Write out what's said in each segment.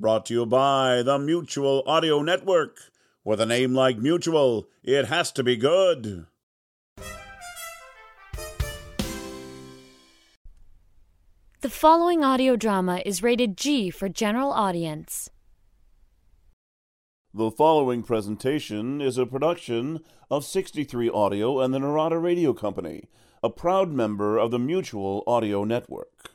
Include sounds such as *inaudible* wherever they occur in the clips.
Brought to you by the Mutual Audio Network. With a name like Mutual, it has to be good. The following audio drama is rated G for general audience. The following presentation is a production of 63 Audio and the Narada Radio Company, a proud member of the Mutual Audio Network.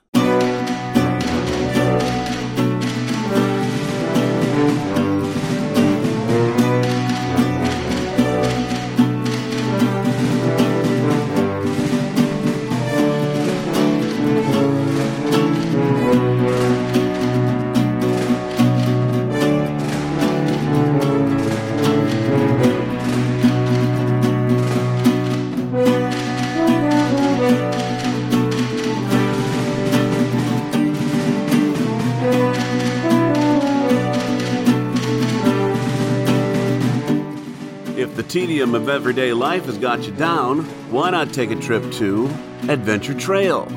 Tedium of everyday life has got you down, why not take a trip to Adventure Trail?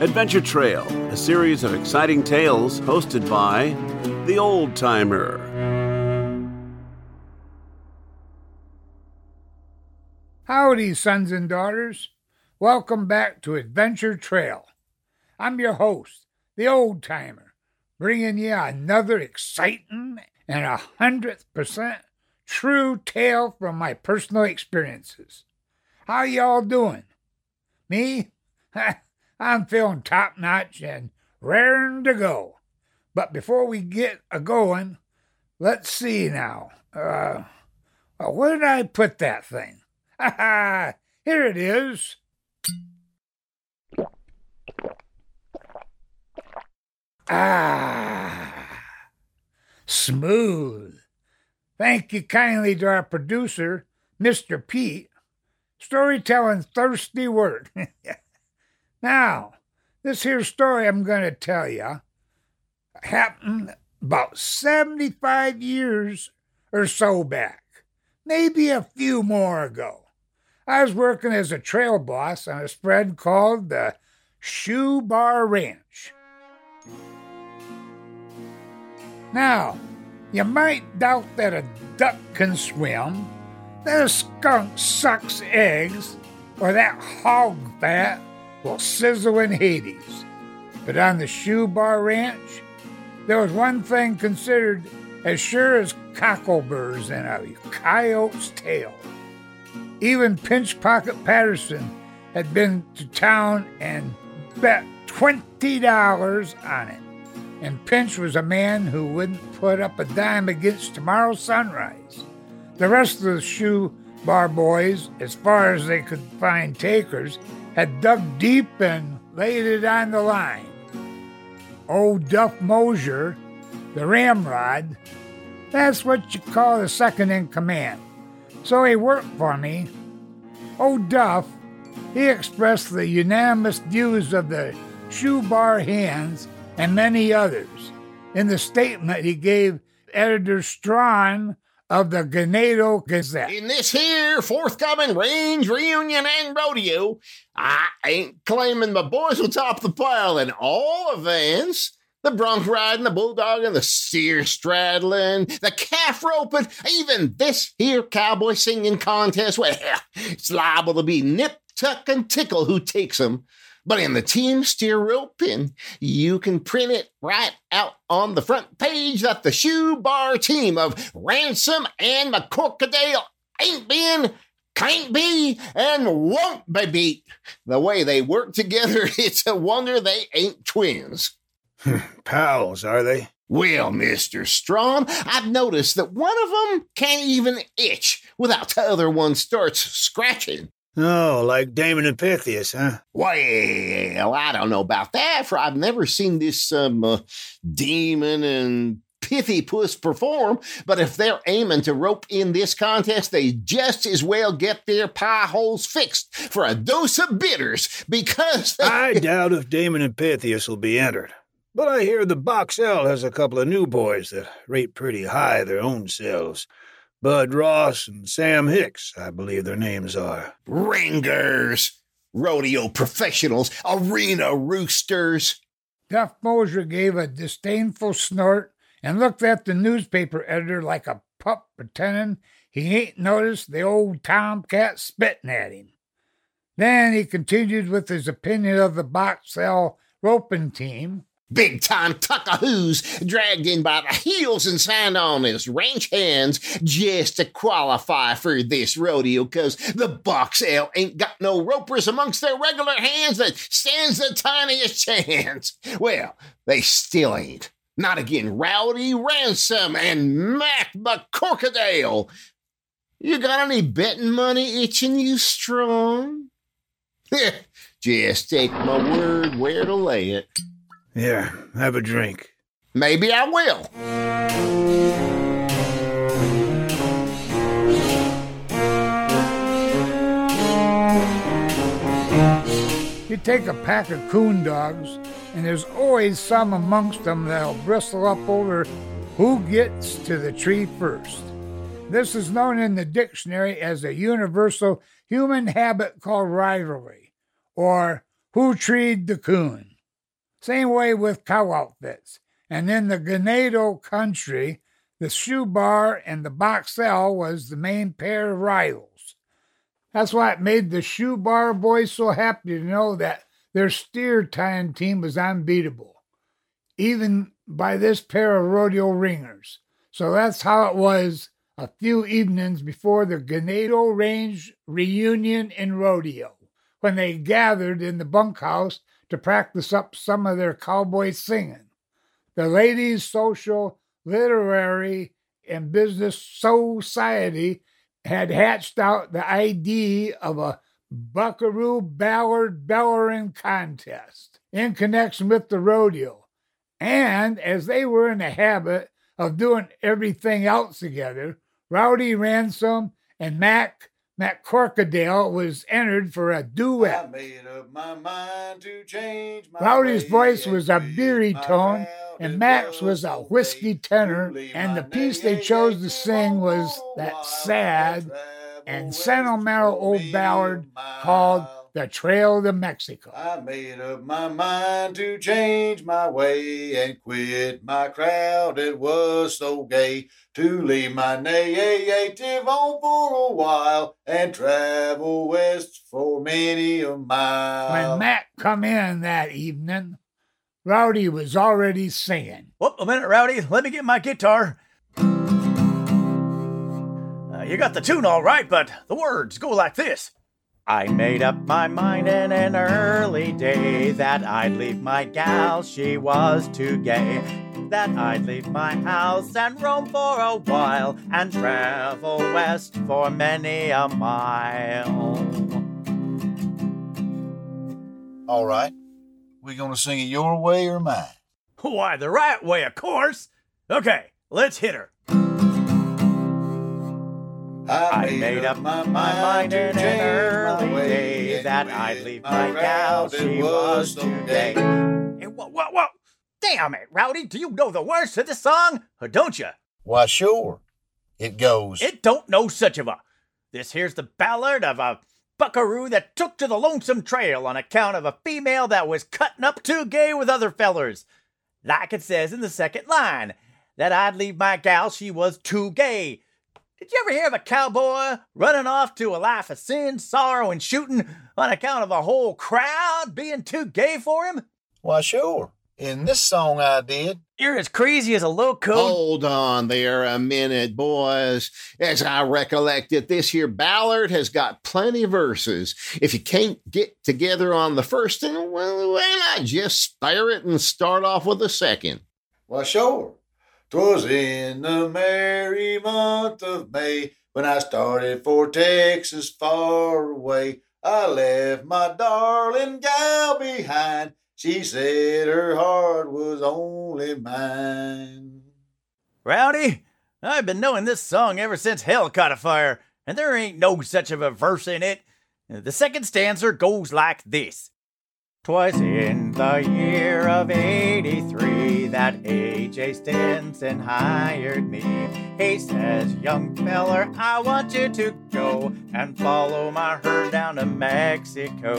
Adventure Trail, a series of exciting tales hosted by the Old Timer. Howdy, sons and daughters. Welcome back to Adventure Trail. I'm your host, the old timer, bringing you another exciting and a hundredth percent true tale from my personal experiences. How y'all doing? Me? *laughs* I'm feeling top notch and raring to go. But before we get a going, let's see now. Uh, uh, where did I put that thing? *laughs* Here it is. Ah, smooth. Thank you kindly to our producer, Mr. Pete. Storytelling thirsty work. *laughs* now, this here story I'm going to tell you happened about 75 years or so back, maybe a few more ago. I was working as a trail boss on a spread called the Shoe Bar Ranch. Now, you might doubt that a duck can swim, that a skunk sucks eggs, or that hog fat will sizzle in Hades. But on the Shoe Bar Ranch, there was one thing considered as sure as cockleburs in a coyote's tail. Even Pinch Pocket Patterson had been to town and bet $20 on it. And Pinch was a man who wouldn't put up a dime against tomorrow's sunrise. The rest of the shoe bar boys, as far as they could find takers, had dug deep and laid it on the line. Old Duff Mosier, the ramrod, that's what you call the second in command. So he worked for me. Old Duff, he expressed the unanimous views of the shoe bar hands and many others in the statement he gave editor Strawn of the Ganado Gazette. In this here forthcoming range reunion and rodeo, I ain't claiming my boys will top the pile in all events. The bronc riding, the bulldog, and the steer straddling, the calf roping, even this here cowboy singing contest. Well, *laughs* it's liable to be nip, tuck, and tickle who takes 'em. But in the team steer pin, you can print it right out on the front page that the shoe bar team of Ransom and McCorkadale ain't been, can't be, and won't be beat. The way they work together, *laughs* it's a wonder they ain't twins. Hmm, pals, are they? Well, Mr. Strawn, I've noticed that one of 'em can't even itch without the other one starts scratching. Oh, like Damon and Pythias, huh? Well, I don't know about that, for I've never seen this um, uh, demon and pithy puss perform. But if they're aiming to rope in this contest, they just as well get their pie holes fixed for a dose of bitters because they- I *laughs* doubt if Damon and Pythias will be entered. But I hear the Box L has a couple of new boys that rate pretty high their own selves. Bud Ross and Sam Hicks, I believe their names are. ringers, rodeo professionals, arena roosters. Duff Mosier gave a disdainful snort and looked at the newspaper editor like a pup pretending he ain't noticed the old tomcat spitting at him. Then he continued with his opinion of the Box L roping team. Big time tuckahoos dragged in by the heels and signed on as ranch hands just to qualify for this rodeo because the Box L ain't got no ropers amongst their regular hands that stands the tiniest chance. Well, they still ain't. Not again Rowdy Ransom and Mac McCorkadale. You got any betting money itching you strong? *laughs* Just take my word where to lay it. Here, have a drink. Maybe I will. You take a pack of coon dogs, and there's always some amongst them that'll bristle up over who gets to the tree first. This is known in the dictionary as a universal human habit called rivalry, or who treed the coon. Same way with cow outfits. And in the Ganado country, the shoe bar and the Box L was the main pair of rivals. That's why it made the shoe bar boys so happy to know that their steer tying team was unbeatable, even by this pair of rodeo ringers. So that's how it was a few evenings before the Ganado Range reunion in rodeo, when they gathered in the bunkhouse to practice up some of their cowboy singing. The ladies' social, literary, and business society had hatched out the idea of a Buckaroo Ballard Bellerin contest in connection with the rodeo. And as they were in the habit of doing everything else together, Rowdy Ransom and Mac McCorkadale was entered for a duet. made up my mind to change my Rowdy's voice was a beery tone, and Max was a whiskey tenor, and the piece they chose to sing was that sad and sentimental old ballad called. The Trail to Mexico. I made up my mind to change my way and quit my crowd. It was so gay to leave my native home for a while and travel west for many a mile. When Matt come in that evening, Rowdy was already singing. Whoop, a minute, Rowdy. Let me get my guitar. Uh, you got the tune all right, but the words go like this. I made up my mind in an early day that I'd leave my gal, she was too gay. That I'd leave my house and roam for a while and travel west for many a mile. All right. We gonna sing it your way or mine? Why, the right way, of course. Okay, let's hit her. I made up my mind in an early day that I'd leave my gal, she was today. Hey, whoa, whoa, whoa! Damn it, Rowdy, do you know the words to this song? Or don't you? Why, sure. It goes. It don't know such of a. This here's the ballad of a buckaroo that took to the lonesome trail on account of a female that was cutting up too gay with other fellers. Like it says in the second line, that I'd leave my gal, she was too gay. Did you ever hear of a cowboy running off to a life of sin, sorrow, and shooting on account of a whole crowd being too gay for him? Why, sure. In this song I did. You're as crazy as a loco. Hold on there a minute, boys. As I recollect it, this here Ballard has got plenty of verses. If you can't get together on the first one, well, why not just spare it and start off with the second? Well, sure. 'Twas in the merry month of May when I started for Texas far away. I left my darling gal behind. She said her heart was only mine. Rowdy, I've been knowing this song ever since hell caught a fire, and there ain't no such of a verse in it. The second stanza goes like this. Twas in the year of 83 that A.J. Stinson hired me. He says, Young feller, I want you to go and follow my herd down to Mexico.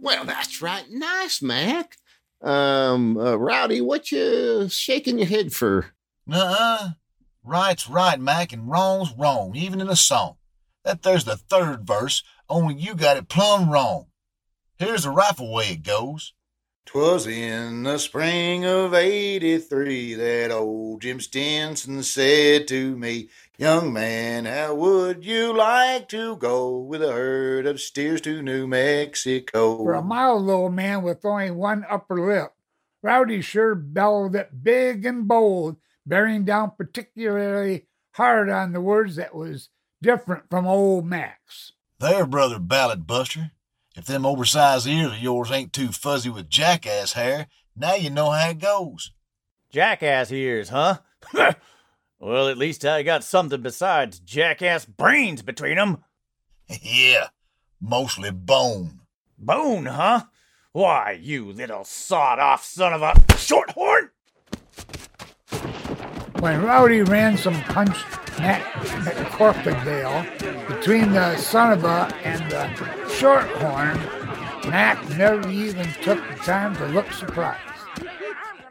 Well, that's right. Nice, Mac. Um, uh, Rowdy, what you shaking your head for? Nuh-uh. Right's right, Mac, and wrong's wrong, even in a song. That there's the third verse, only you got it plumb wrong. Here's the rifle way it goes. 'Twas in the spring of 83 that old Jim Stinson said to me, Young man, how would you like to go with a herd of steers to New Mexico? For a mild little man with only one upper lip, Rowdy sure bellowed it big and bold, bearing down particularly hard on the words that was different from old Max. There, brother ballad buster. If them oversized ears of yours ain't too fuzzy with jackass hair, now you know how it goes. Jackass ears, huh? *laughs* well, at least I got something besides jackass brains between 'em. *laughs* yeah, mostly bone. Bone, huh? Why, you little sawed off son of a shorthorn! When Rowdy ran some punch Mac McCorkadale between the son of a and the shorthorn, Mac never even took the time to look surprised.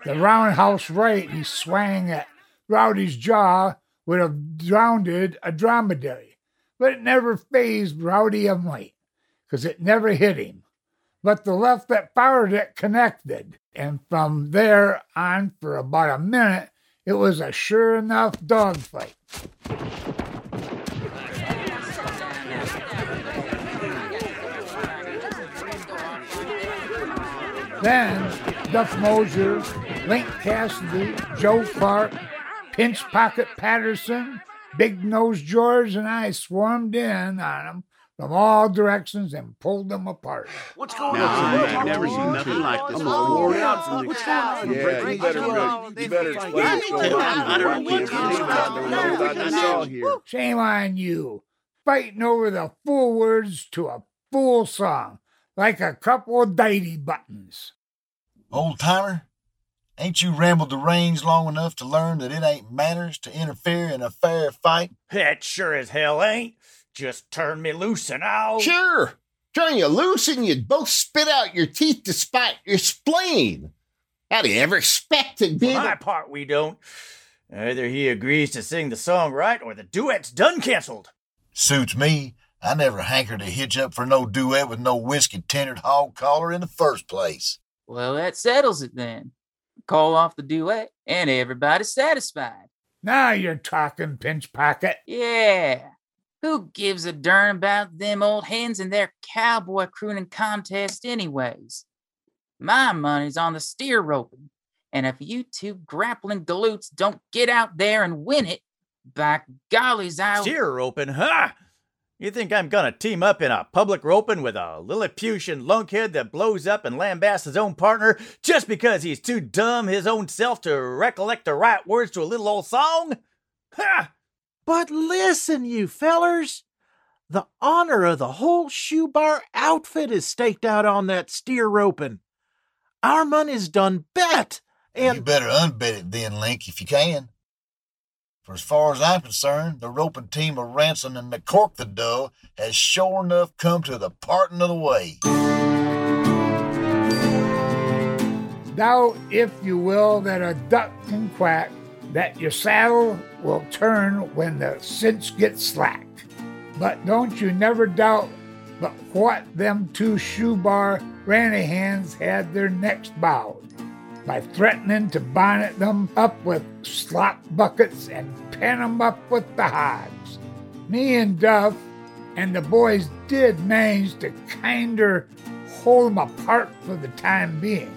The roundhouse right he swang at Rowdy's jaw would have drowned a dromedary, but it never phased Rowdy a mite, because it never hit him. But the left that fired it connected, and from there on for about a minute, it was a sure enough dogfight. Then Duff Mosier, Link Cassidy, Joe Clark, Pinch Pocket Patterson, Big Nose George, and I swarmed in on them from all directions and pulled them apart. What's going on? I've never seen nothing like this. I'm all worn out from the What's going on? Yeah, you better, you better explain what's going on. We can't without this all here. Shame on you, fighting over the full words to a full song, like a couple of diety buttons. Old timer, ain't you rambled the range long enough to learn that it ain't manners to interfere in a fair fight? That sure as hell ain't. Just turn me loose and I'll. Sure. Turn you loose and you'd both spit out your teeth to spite your spleen. How do you ever expect to be For my part, we don't. Either he agrees to sing the song right or the duet's done canceled. Suits me. I never hankered to hitch up for no duet with no whiskey tendered hog collar in the first place. Well, that settles it then. Call off the duet, and everybody's satisfied. Now you're talking, Pinch Pocket. Yeah. Who gives a darn about them old hens and their cowboy crooning contest, anyways? My money's on the steer roping, and if you two grappling galoots don't get out there and win it, by gollies, I'll. Steer roping, huh? You think I'm gonna team up in a public roping with a Lilliputian lunkhead that blows up and lambasts his own partner just because he's too dumb his own self to recollect the right words to a little old song? Ha! But listen, you fellers. The honor of the whole shoe bar outfit is staked out on that steer roping. Our money's done bet, and You better unbet it then, Link, if you can. For as far as I'm concerned, the roping team of Ransom and McCorkadale has sure enough come to the parting of the way. Doubt, if you will, that a duck can quack, that your saddle will turn when the cinch gets slacked. But don't you never doubt but what them two shoe bar Ranahan's had their necks bowed by threatening to bonnet them up with slop buckets and pen 'em up with the hogs. Me and Duff and the boys did manage to kinder hold 'em apart for the time being.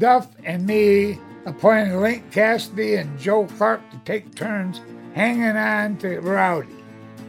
Duff and me appointed Link Cassidy and Joe Clark to take turns hanging on to Rowdy,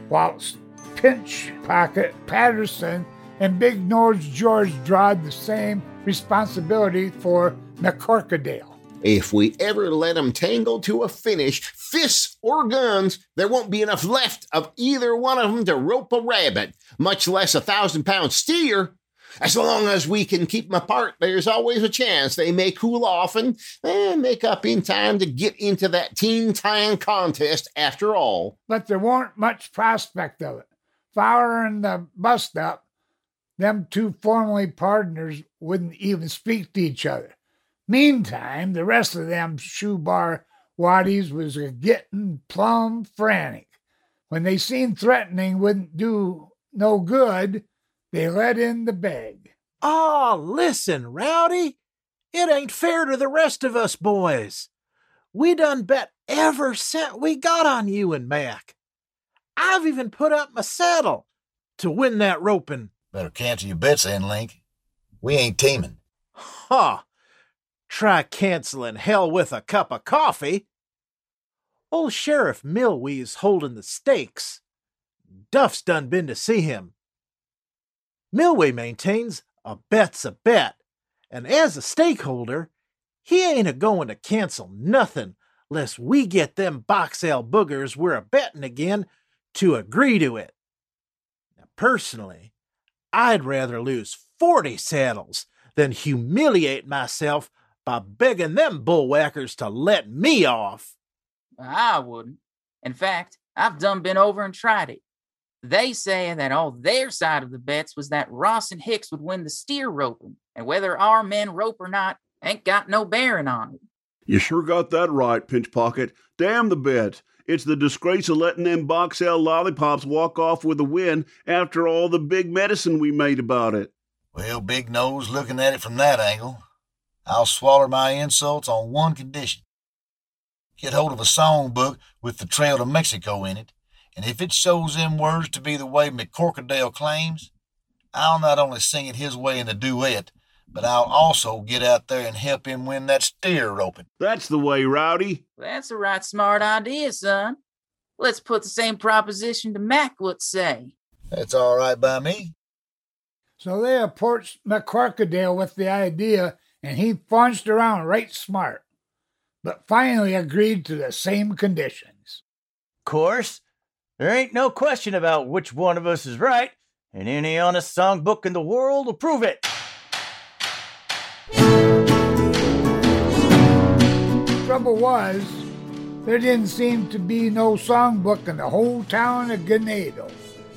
whilst Pinch Pocket Patterson and Big Nose George drawed the same responsibility for McCorkadale. If we ever let 'em tangle to a finish, fists or guns, there won't be enough left of either one of 'em to rope a rabbit, much less a thousand pound steer. As long as we can keep 'em apart, there's always a chance they may cool off and eh, make up in time to get into that teen time contest after all. But there weren't much prospect of it. And the bust up, them two formerly partners wouldn't even speak to each other. Meantime, the rest of them shoe bar waddies was getting plumb frantic. When they seen threatening wouldn't do no good, they let in the beg. Aw, ah, listen, Rowdy. It ain't fair to the rest of us boys. We done bet every cent we got on you and Mac. I've even put up my saddle to win that roping. Better cancel your bets then, Link. We ain't teaming. Huh. Try canceling hell with a cup of coffee. Old Sheriff Milwee's holding the stakes. Duff's done been to see him. Milwee maintains a bet's a bet, and as a stakeholder, he ain't a going to cancel nothing lest we get them Box L boogers we're a betting again to agree to it. Now, personally, I'd rather lose 40 saddles than humiliate myself by begging them bullwhackers to let me off. I wouldn't. In fact, I've done been over and tried it. They say that all their side of the bets was that Ross and Hicks would win the steer roping, and whether our men rope or not ain't got no bearing on it. You sure got that right, Pinch Pocket. Damn the bet. It's the disgrace of letting them Box L lollipops walk off with a win after all the big medicine we made about it. Well, Big Nose, looking at it from that angle, I'll swallow my insults on one condition. Get hold of a songbook with the trail to Mexico in it, and if it shows them words to be the way McCorkadale claims, I'll not only sing it his way in the duet, but I'll also get out there and help him win that steer roping. That's the way, Rowdy. That's a right smart idea, son. Let's put the same proposition to Mac, let's say. That's all right by me. So they approached McCorkadale with the idea, and he punched around right smart, but finally agreed to the same conditions. Course, there ain't no question about which one of us is right, and any honest songbook in the world will prove it. Trouble was, there didn't seem to be no songbook in the whole town of Ganado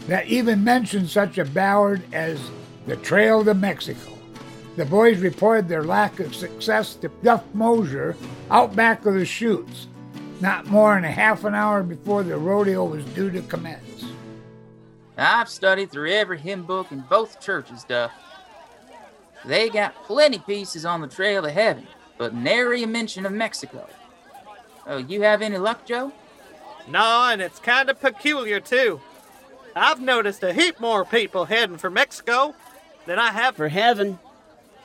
that even mentioned such a ballad as The Trail to Mexico. The boys reported their lack of success to Duff Mosier out back of the chutes, not more than a half an hour before the rodeo was due to commence. I've studied through every hymn book in both churches, Duff. They got plenty pieces on the trail to heaven, but nary a mention of Mexico. Oh, you have any luck, Joe? No, and it's kind of peculiar, too. I've noticed a heap more people heading for Mexico than I have For heaven.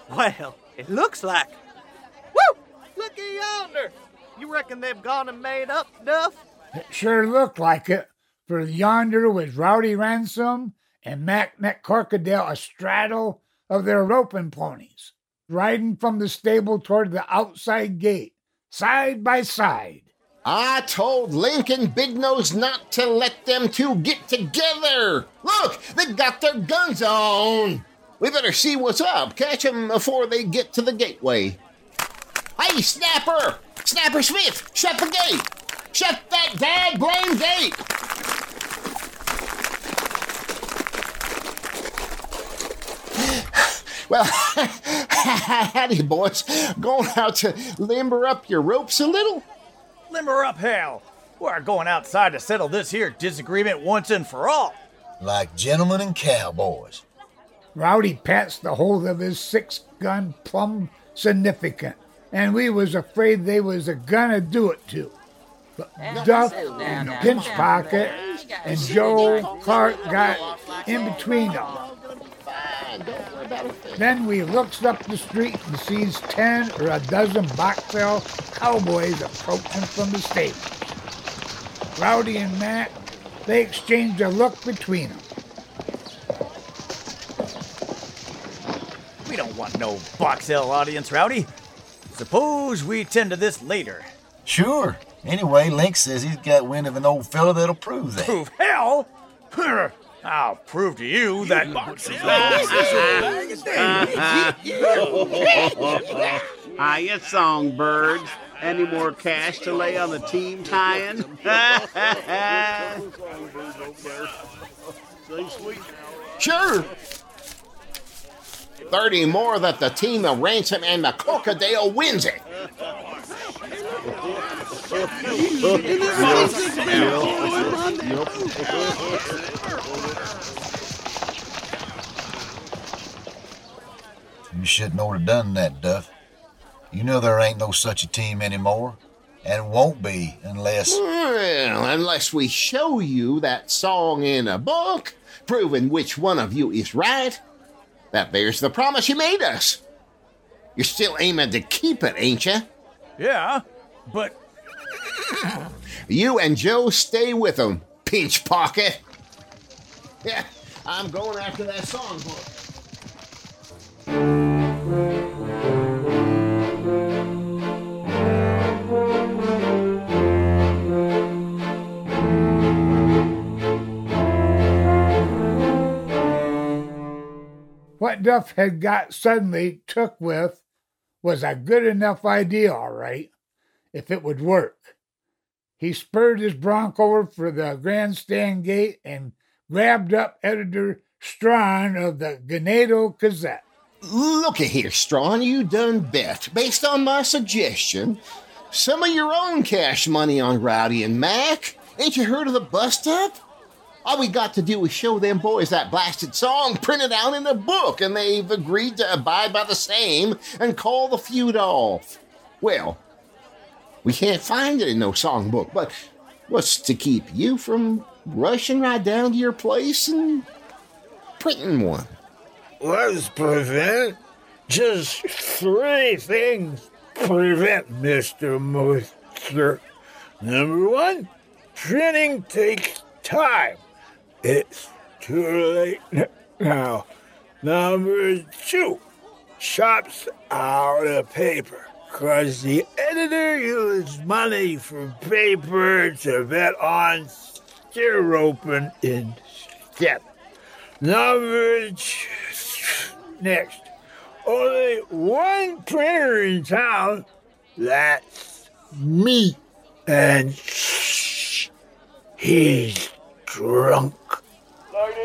Well, it looks like. Woo! Looky yonder! You reckon they've gone and made up, Duff? It sure looked like it, for yonder was Rowdy Ransom and Mac McCorkadale astraddle of their roping ponies, riding from the stable toward the outside gate, side by side. I told Lincoln Big Nose not to let them two get together. Look, they got their guns on. We better see what's up. Catch 'em before they get to the gateway. Hey, Snapper! Snapper Smith, shut the gate! Shut that dad blame gate! Well, *laughs* howdy, boys. Going out to limber up your ropes a little? Limber up hell. We're going outside to settle this here disagreement once and for all. Like gentlemen and cowboys. Rowdy pats the hold of his six gun plumb significant, and we was afraid they was a gonna do it too, But yeah, Duff and. Pinch Pocket and Joe Clark got in between them. Then we looks up the street and sees ten or a dozen Box L cowboys approaching from the stage. Rowdy and Matt, they exchanged a look between them. We don't want no Box L audience, Rowdy. Suppose we tend to this later. Sure. Anyway, Link says he's got wind of an old fella that'll prove that. Prove hell? I'll prove to you that Box Hill *laughs* Hiya, songbirds. Any more cash to lay on the team tie-in? *laughs* Sure. 30 more that the team of Ransom and the Crocodile wins it. You shouldn't have done that, Duff. You know there ain't no such a team anymore, and won't be unless. Well, unless we show you that song in a book, proving which one of you is right, that there's the promise you made us. You're still aiming to keep it, ain't you? Yeah, but You and Joe stay with them, pinch pocket. Yeah, I'm going after that songbook. What Duff had got suddenly took with was a good enough idea, all right, if it would work. He spurred his bronc over for the grandstand gate and grabbed up editor Strawn of the Ganado Gazette. Looky here, Strawn, you done bet, based on my suggestion, some of your own cash money on Rowdy and Mac. Ain't you heard of the bust up? All we got to do is show them boys that blasted song printed out in a book, and they've agreed to abide by the same and call the feud off. Well, we can't find it in no songbook, but what's to keep you from rushing right down to your place and printing one? Let's prevent just three things prevent Mr. Mosier. Number one, printing takes time. It's too late now. Number two, shops out of paper. Cause the editor used money from paper to bet on steer roping instead. Number next, only one printer in town. That's me. And he's drunk. Children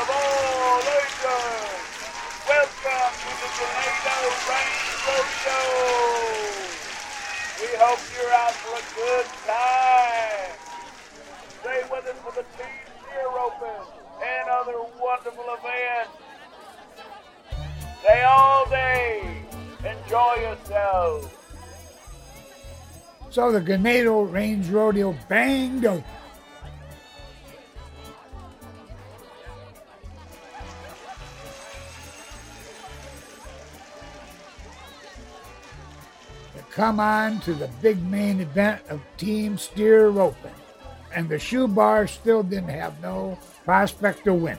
of all ages, welcome to the Ganado Range Rodeo. We hope you're out for a good time. Stay with us for the team open and other wonderful events. Stay all day. Enjoy yourselves. So the Ganado Range Rodeo banged open. Come on to the big main event of Team Steer roping, And the shoe bar still didn't have no prospect to win.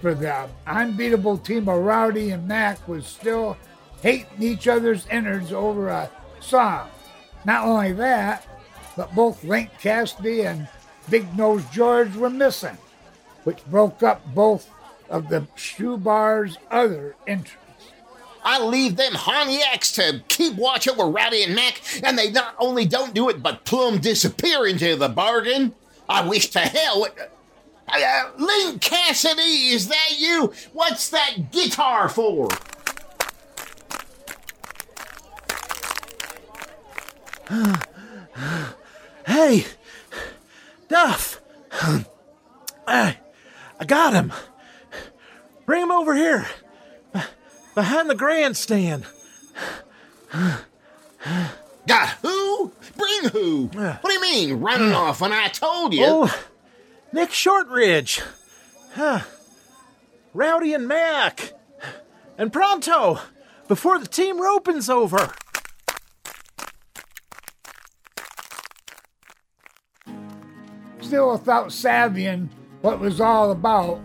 For the unbeatable team of Rowdy and Mac was still hating each other's innards over a song. Not only that, but both Link Cassidy and Big Nose George were missing, which broke up both of the shoe bar's other interests. I leave them Honiaks to keep watch over Rowdy and Mac, and they not only don't do it, but plumb disappear into the bargain. I wish to hell. It, uh, Link Cassidy, is that you? What's that guitar for? *gasps* Hey, Duff. *clears throat* I, I got him. Bring him over here. Behind the grandstand. *sighs* Got who? Bring who? What do you mean, running hmm. off when I told you? Oh, Nick Shortridge. Huh. Rowdy and Mac. And pronto, before the team roping's over. Still without Savian, what was all about,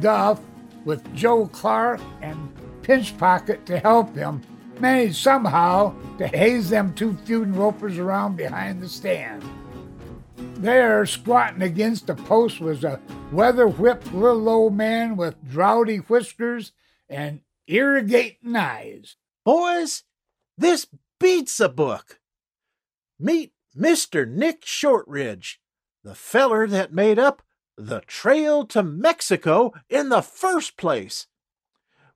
Duff, with Joe Clark and Pinch Pocket to help him, managed somehow to haze them two feuding ropers around behind the stand. There, squatting against a post, was a weather whipped little old man with droughty whiskers and irrigating eyes. Boys, this beats a book. Meet Mr. Nick Shortridge, the feller that made up the Trail to Mexico in the first place,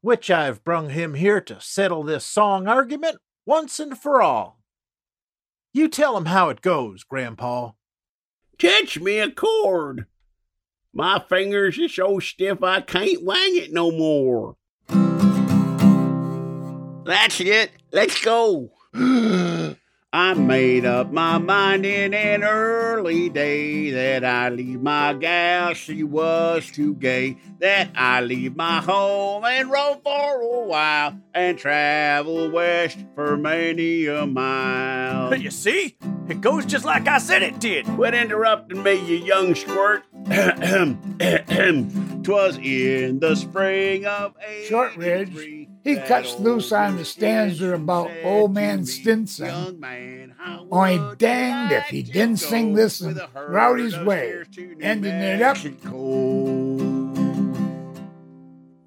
which I've brung him here to settle this song argument once and for all. You tell him how it goes, Grandpa. Catch me a cord. My fingers is so stiff I can't wang it no more. That's it. Let's go. *gasps* *laughs* I made up my mind in an early day that I leave my gal, she was too gay. That I leave my home and roam for a while and travel west for many a mile. *laughs* You see? It goes just like I said it did. Quit interrupting me, you young squirt. *clears throat* Twas in the spring of Shortridge, 83 he cuts loose on the stanza about old man Stinson. "Young man, Only oh, danged if he didn't sing this in with a herd Rowdy's way, steers to New ending it up. Mexico?"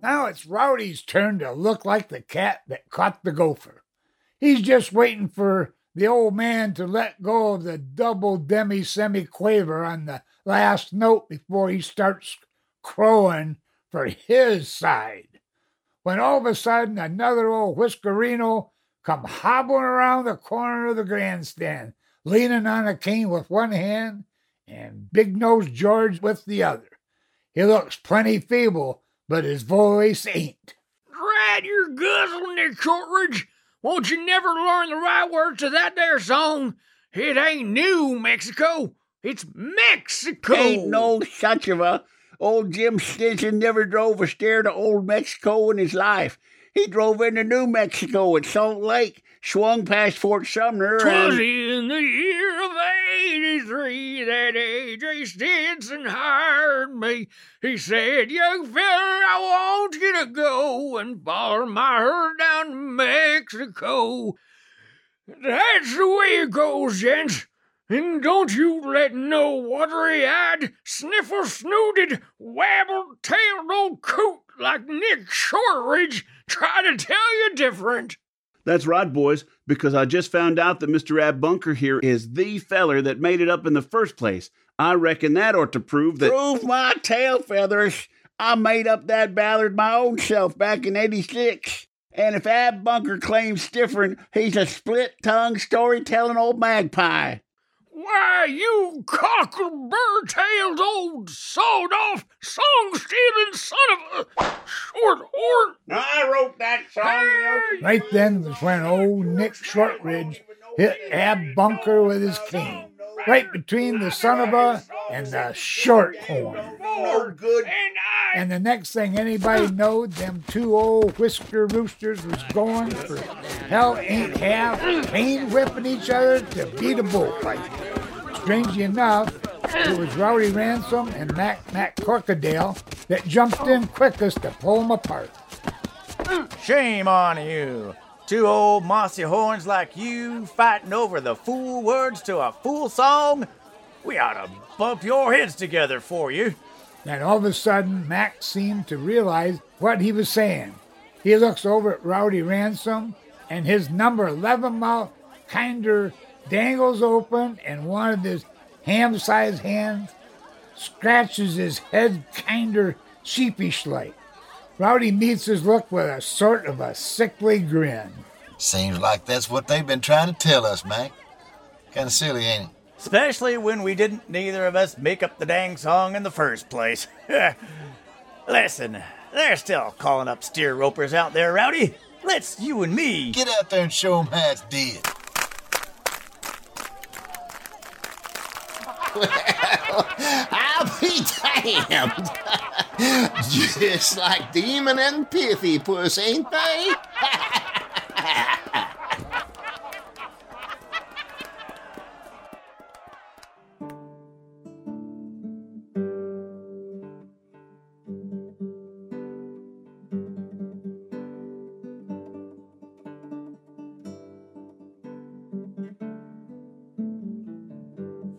Now it's Rowdy's turn to look like the cat that caught the gopher. He's just waiting for the old man to let go of the double demi semi quaver on the last note before he starts crowing for his side. When all of a sudden another old whiskerino come hobbling around the corner of the grandstand, leaning on a cane with one hand and Big Nose George with the other. He looks plenty feeble, but his voice ain't. Drat your guzzle, Nick Shortridge. Won't you never learn the right words to that there song? It ain't New Mexico. It's Mexico. Ain't no such of a. Old Jim Stinson never drove a stair to Old Mexico in his life. He drove into New Mexico at Salt Lake, swung past Fort Sumner, Twas and in the year of 83 that A.J. Stinson hired me. He said, Young feller, I want you to go and follow my herd down to Mexico. That's the way it goes, gents. And don't you let no watery eyed, sniffle snooted, wabble tailed old coot like Nick Shortridge try to tell you different. That's right, boys, because I just found out that Mr. Ab Bunker here is the feller that made it up in the first place. I reckon that ought to prove that. Prove my tail feathers. I made up that ballad my own self back in 86. And if Ab Bunker claims different, he's a split tongued storytelling old magpie. Why, you cockle bird tailed old sawed off song stealing son of a short horn. I wrote that song. Right then was when old Nick Shortridge hit Ab Bunker with his cane, right between the son of a and the short horn. No good. And the next thing anybody *laughs* knowed, them two old whisker roosters was going for hell ain't half, pain whipping each other to beat a bullfight. Strangely enough, it was Rowdy Ransom and Mac McCorkadale that jumped in quickest to pull them apart. Shame on you. Two old mossy horns like you fighting over the fool words to a fool song? We ought to bump your heads together for you. Then all of a sudden, Mac seemed to realize what he was saying. He looks over at Rowdy Ransom, and his number 11 mouth kinder dangles open, and one of his ham sized hands scratches his head kinder sheepish like. Rowdy meets his look with a sort of a sickly grin. Seems like that's what they've been trying to tell us, Mac. Kinda silly, ain't it? Especially when we didn't neither of us make up the dang song in the first place. *laughs* Listen, they're still calling up steer ropers out there, Rowdy. Let's you and me. Get out there and show 'em how it's did. *laughs* I'll be damned. *laughs* Just like Demon and Pithy Puss, ain't they? *laughs*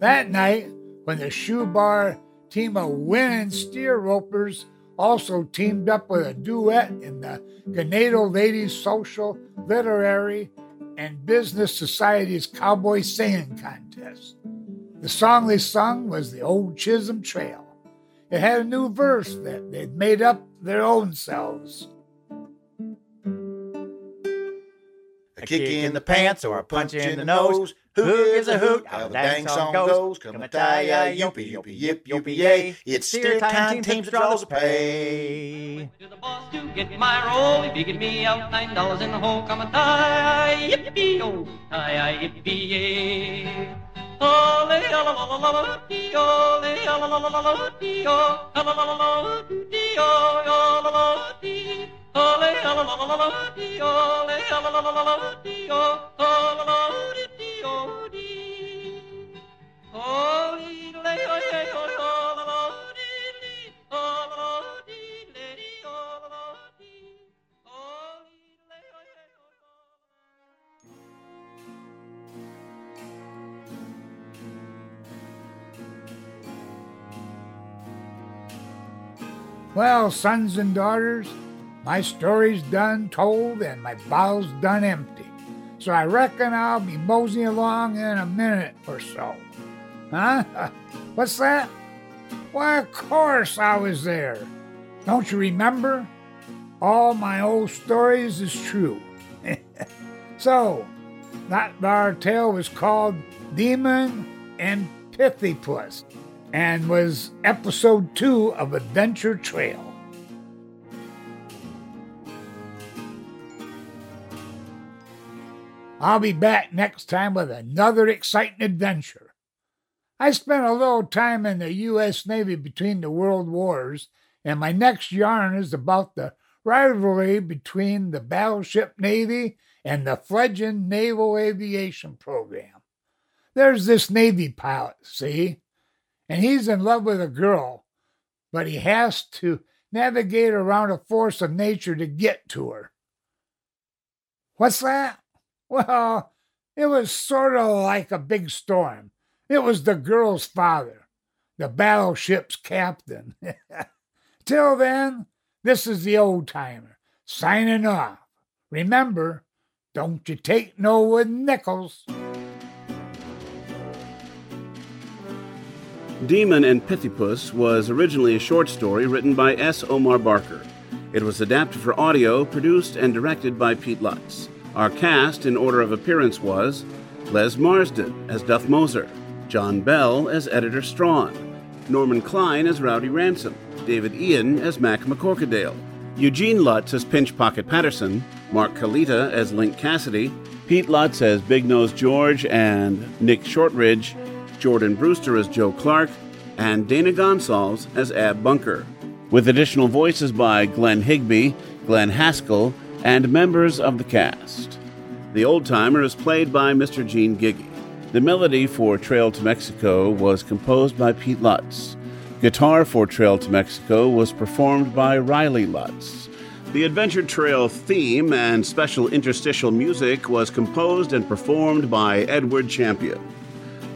That night, when the shoe bar team of winning steer ropers also teamed up with a duet in the Ganado Ladies Social, Literary, and Business Society's Cowboy Singing Contest. The song they sung was the Old Chisholm Trail. It had a new verse that they'd made up their own selves. A kick in the pants or a punch in the nose. Who gives a hoot? How the dang song goes. Come a tie ya, yoopy, yoopy, yip, yoopy, yay. It's steer time, team to draws a pay. To the boss to get my roll. If you get me out nine dollars in the hole, come a tie, yippee, oh, tie, yippee, yay. Ole, la la la la la, dee, ole, la la la la la, dee, oh, Well, sons and daughters, my story's done told and my bottle's done empty. So I reckon I'll be moseying along in a minute or so. Huh? *laughs* What's that? Why, of course I was there. Don't you remember? All my old stories is true. *laughs* so, that our tale was called Demon and Pithypuss and was episode two of Adventure Trail. I'll be back next time with another exciting adventure. I spent a little time in the U.S. Navy between the world wars, and my next yarn is about the rivalry between the battleship Navy and the fledgling Naval Aviation Program. There's this Navy pilot, see? and he's in love with a girl, but he has to navigate around a force of nature to get to her. What's that? Well, it was sort of like a big storm. It was the girl's father, the battleship's captain. *laughs* Till then, this is the old timer signing off. Remember, don't you take no wooden nickels. Demon and Pithypuss was originally a short story written by S. Omar Barker. It was adapted for audio, produced, and directed by Pete Lutz. Our cast, in order of appearance, was Les Marsden as Duff Mosier, John Bell as Editor Strawn, Norman Klein as Rowdy Ransom, David Ian as Mac McCorkadale, Eugene Lutz as Pinch Pocket Patterson, Mark Kalita as Link Cassidy, Pete Lutz as Big Nose George and Nick Shortridge, Jordan Brewster as Joe Clark, and Dana Gonsalves as Ab Bunker, with additional voices by Glenn Higby, Glenn Haskell, and members of the cast. The old timer is played by Mr. Gene Giggy. The melody for Trail to Mexico was composed by Pete Lutz. Guitar for Trail to Mexico was performed by Riley Lutz. The Adventure Trail theme and special interstitial music was composed and performed by Edward Champion.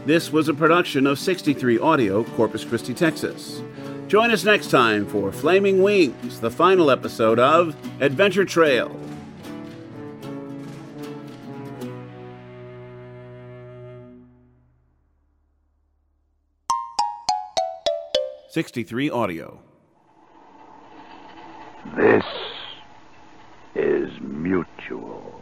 This was a production of 63 Audio, Corpus Christi, Texas. Join us next time for Flaming Wings, the final episode of Adventure Trail. Sixty-three Audio. This is mutual.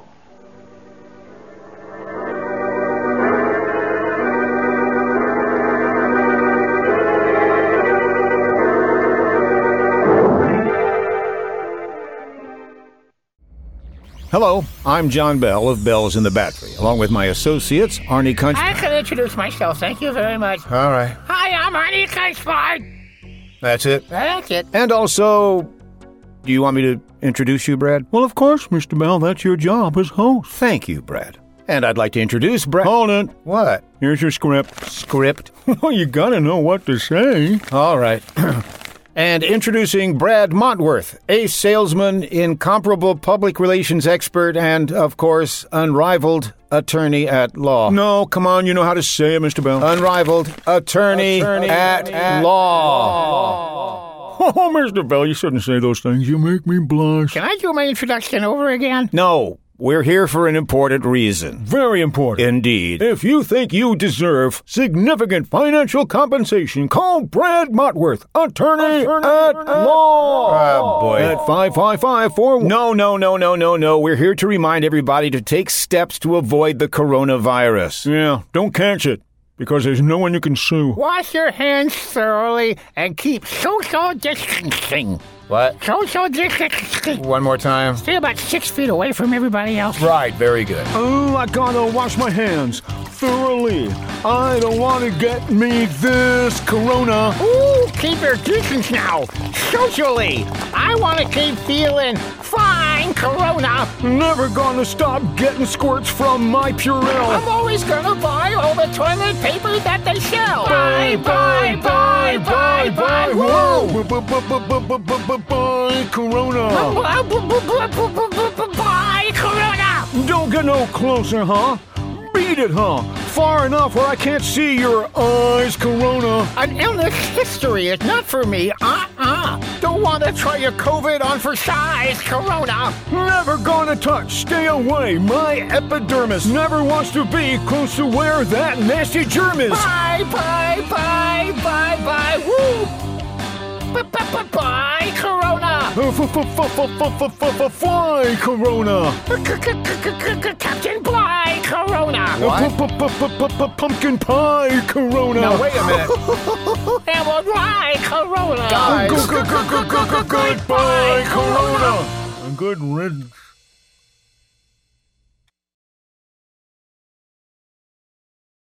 Hello, I'm John Bell of Bells in the Battery, along with my associates, Arnie Kunch. I can introduce myself. Thank you very much. All right, Hi, I'm Arnie Kunchbard. that's it. That's it. And also, do you want me to introduce you, Brad? Well, of course, Mr. Bell. That's your job as host. Thank you, Brad. And I'd like to introduce Brad. Hold it. What? Here's your script. Script? *laughs* Well, you gotta know what to say. All right. *clears throat* And introducing Brad Montworth, ace salesman, incomparable public relations expert, and, of course, unrivaled attorney at law. No, come on, you know how to say it, Mr. Bell. Unrivaled attorney, Attorney at, at law. Oh, Mr. Bell, you shouldn't say those things. You make me blush. Can I do my introduction over again? No, we're here for an important reason. Very important. Indeed. If you think you deserve significant financial compensation, call Brad Motworth, attorney, at law. Oh, boy. At 555 No, no, no, no, no, no. We're here to remind everybody to take steps to avoid the coronavirus. Yeah, don't catch it, because there's no one you can sue. Wash your hands thoroughly and keep social distancing. What? Social distancing. One more time. Stay about six feet away from everybody else. Right, very good. Oh, I gotta wash my hands thoroughly. I don't want to get me this corona. Ooh, keep your distance now. Socially, I want to keep feeling fine, Corona. Never gonna stop getting squirts from my Purell. I'm always gonna buy all the toilet paper that they sell. Bye, bye, bye, bye, bye. Whoa! Bye, Corona. Bye, Corona. Don't get no closer, huh? Beat it, huh? Far enough where I can't see your eyes, Corona. An illness history is not for me. Uh-uh. Don't want to try your COVID on for size, Corona. Never gonna touch. Stay away. My epidermis never wants to be close to where that nasty germ is. Bye, bye, bye, bye, bye. Woo. Bye, Corona. Fly, Corona. Captain Bligh, Corona. Pumpkin pie, Corona. Now, wait a minute. and we'll ride Corona. Goodbye, Corona. Good riddance.